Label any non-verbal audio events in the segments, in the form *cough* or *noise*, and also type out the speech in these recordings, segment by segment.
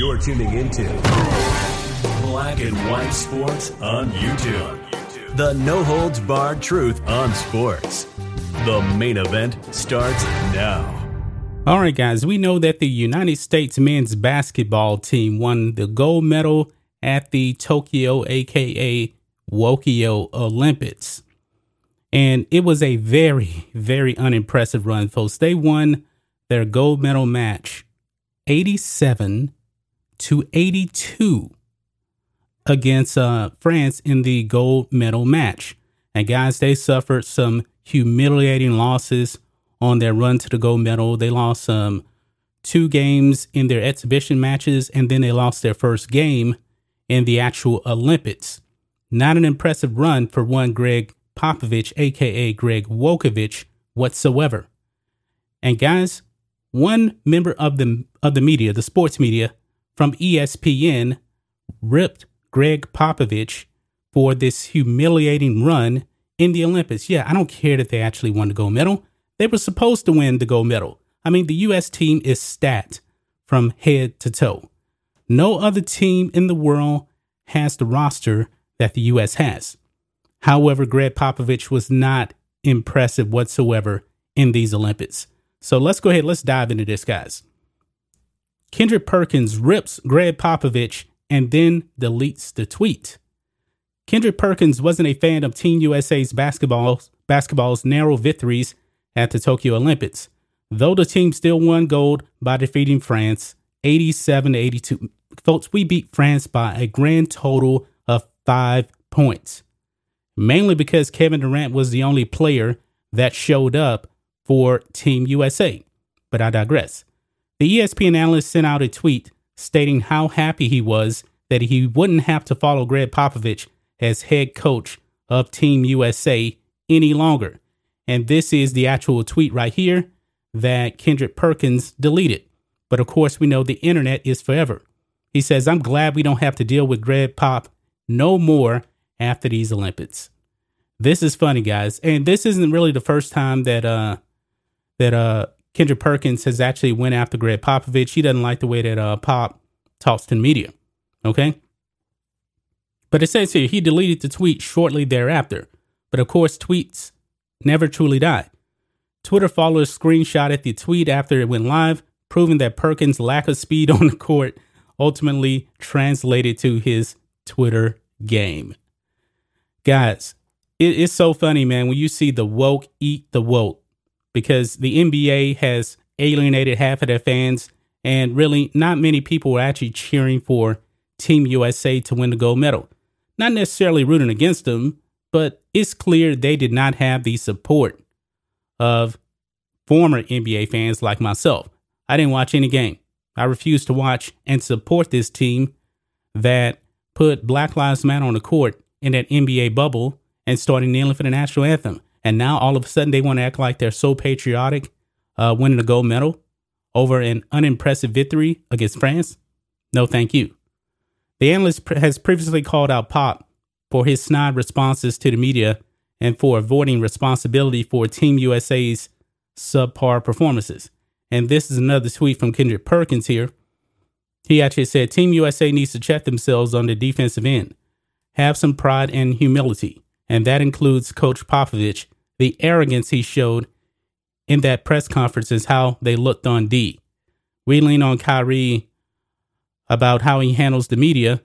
You're tuning into Black and White Sports on YouTube. The no holds barred truth on sports. The main event starts now. All right, guys, we know that the United States men's basketball team won the gold medal at the Tokyo, aka Wokio Olympics. And it was a very, very unimpressive run, folks. They won their gold medal match 87 to 82 against uh, France in the gold medal match. And guys, they suffered some humiliating losses on their run to the gold medal. They lost um, two games in their exhibition matches, and then they lost their first game in the actual Olympics. Not an impressive run for one Gregg Popovich, aka Greg Wokovich, whatsoever. And guys, one member of the of the media, the sports media from ESPN, ripped Gregg Popovich for this humiliating run in the Olympics. Yeah, I don't care that they actually won the gold medal. They were supposed to win the gold medal. I mean, the U.S. team is stacked from head to toe. No other team in the world has the roster that the U.S. has. However, Gregg Popovich was not impressive whatsoever in these Olympics. So let's go ahead, let's dive into this, guys. Kendrick Perkins rips Gregg Popovich and then deletes the tweet. Kendrick Perkins wasn't a fan of Team USA's basketball's, basketball's narrow victories at the Tokyo Olympics, though the team still won gold by defeating France 87 82. Folks, we beat France by a grand total of five points, mainly because Kevin Durant was the only player that showed up for Team USA. But I digress. The ESPN analyst sent out a tweet stating how happy he was that he wouldn't have to follow Gregg Popovich as head coach of Team USA any longer. And this is the actual tweet right here that Kendrick Perkins deleted. But of course, we know the internet is forever. He says, I'm glad we don't have to deal with Gregg Pop no more after these Olympics. This is funny, guys. And this isn't really the first time that uh that uh Kendrick Perkins has actually went after Gregg Popovich. He doesn't like the way that uh Pop talks to the media. Okay. But it says here he deleted the tweet shortly thereafter. But of course, tweets never truly die. Twitter followers screenshotted the tweet after it went live, proving that Perkins' lack of speed *laughs* on the court ultimately translated to his Twitter game. Guys, it, it's so funny, man, when you see the woke eat the woke because the NBA has alienated half of their fans, and really not many people were actually cheering for Team USA to win the gold medal. Not necessarily rooting against them, but it's clear they did not have the support of former NBA fans like myself. I didn't watch any game. I refused to watch and support this team that put Black Lives Matter on the court in that NBA bubble and started kneeling for the national anthem. And now all of a sudden they want to act like they're so patriotic, uh, winning a gold medal over an unimpressive victory against France. No, thank you. The analyst has previously called out Pop for his snide responses to the media and for avoiding responsibility for Team USA's subpar performances. And this is another tweet from Kendrick Perkins here. He actually said Team USA needs to check themselves on the defensive end, have some pride and humility, and that includes Coach Popovich. The arrogance he showed in that press conference is how they looked on D. We lean on Kyrie about how he handles the media.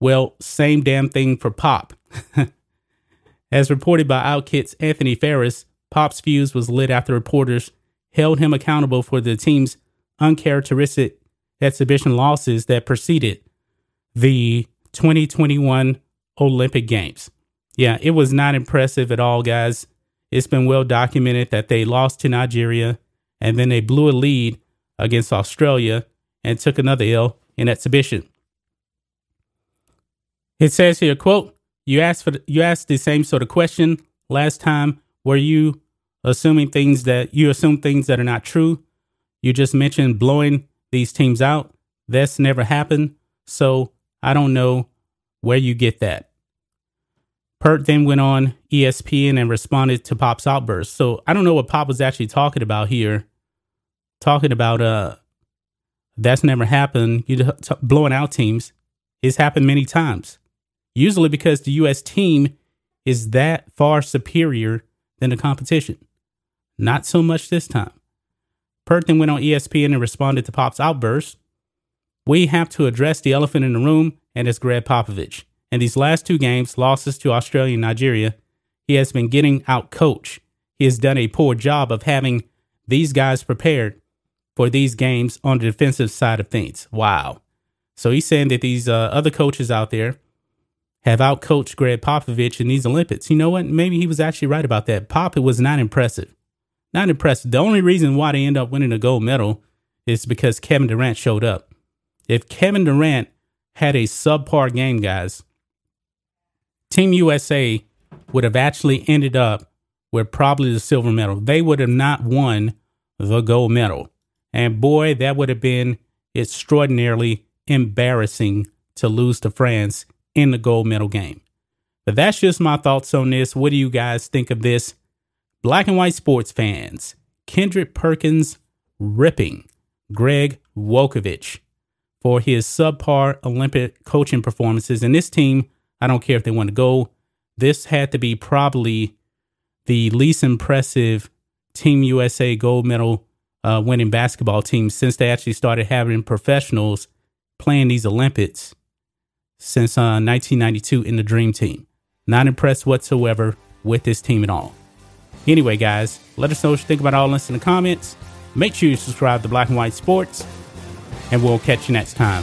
Well, same damn thing for Pop. *laughs* As reported by OutKick's Anthony Farris, Pop's fuse was lit after reporters held him accountable for the team's uncharacteristic exhibition losses that preceded the 2021 Olympic Games. Yeah, it was not impressive at all, guys. It's been well documented that they lost to Nigeria and then they blew a lead against Australia and took another L in exhibition. It says here, quote, you asked for you asked the same sort of question last time. Were you assuming things that you assume things that are not true? You just mentioned blowing these teams out. That's never happened. So I don't know where you get that. Perk then went on ESPN and responded to Pop's outburst. So I don't know what Pop was actually talking about here. Talking about uh That's never happened. You t- blowing out teams. It's happened many times. Usually because the U.S. team is that far superior than the competition. Not so much this time. Perk then went on ESPN and responded to Pop's outburst. We have to address the elephant in the room, and it's Gregg Popovich. In these last two games, losses to Australia and Nigeria, he has been getting out coached. He has done a poor job of having these guys prepared for these games on the defensive side of things. Wow. So he's saying that these uh, other coaches out there have outcoached Gregg Popovich in these Olympics. You know what? Maybe he was actually right about that. Pop was not impressive. Not impressive. The only reason why they end up winning a gold medal is because Kevin Durant showed up. If Kevin Durant had a subpar game, guys, Team USA would have actually ended up with probably the silver medal. They would have not won the gold medal. And boy, that would have been extraordinarily embarrassing to lose to France in the gold medal game. But that's just my thoughts on this. What do you guys think of this? Black and white sports fans, Kendrick Perkins ripping Greg Wokovich for his subpar Olympic coaching performances. And this team, I don't care if they want to go, this had to be probably the least impressive Team USA gold medal uh, winning basketball team since they actually started having professionals playing these Olympics since uh, 1992 in the Dream Team. Not impressed whatsoever with this team at all. Anyway, guys, let us know what you think about all this in the comments. Make sure you subscribe to Black and White Sports, and we'll catch you next time.